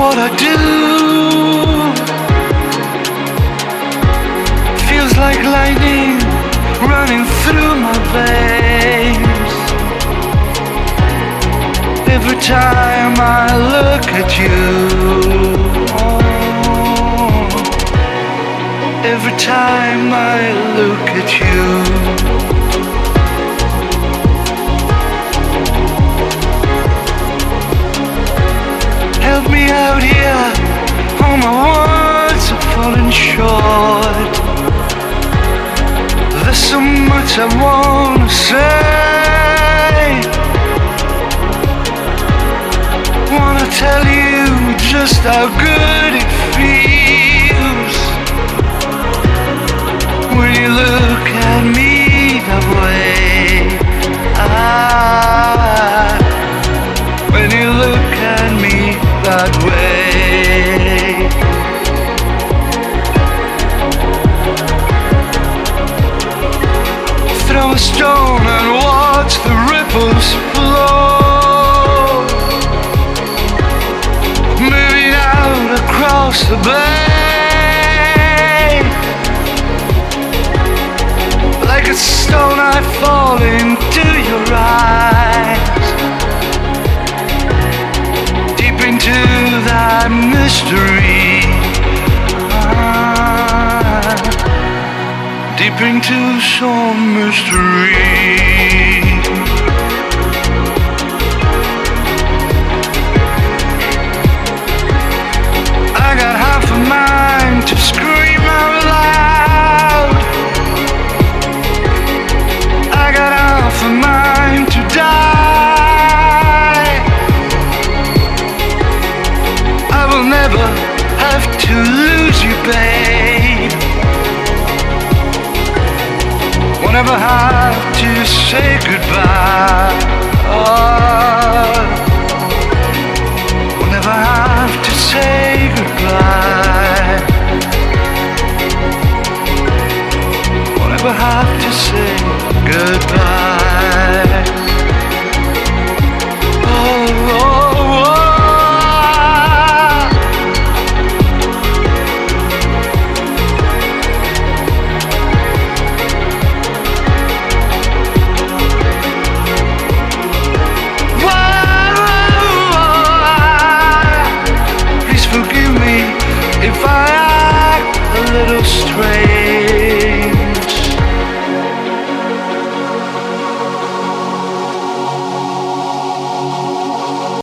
what I do. Feels like lightning running through my veins. Every time I look at you. Oh, every time I look at you. Out here, all my words are falling short. There's so much I wanna say. Wanna tell you just how good it feels when you look across the bay. Like a stone, I fall into your eyes. Deep into that mystery. Ah deep into some mystery. I will never have to lose you, babe. Won't ever have to say goodbye. Oh, won't ever have to say goodbye. Won't ever have to say goodbye.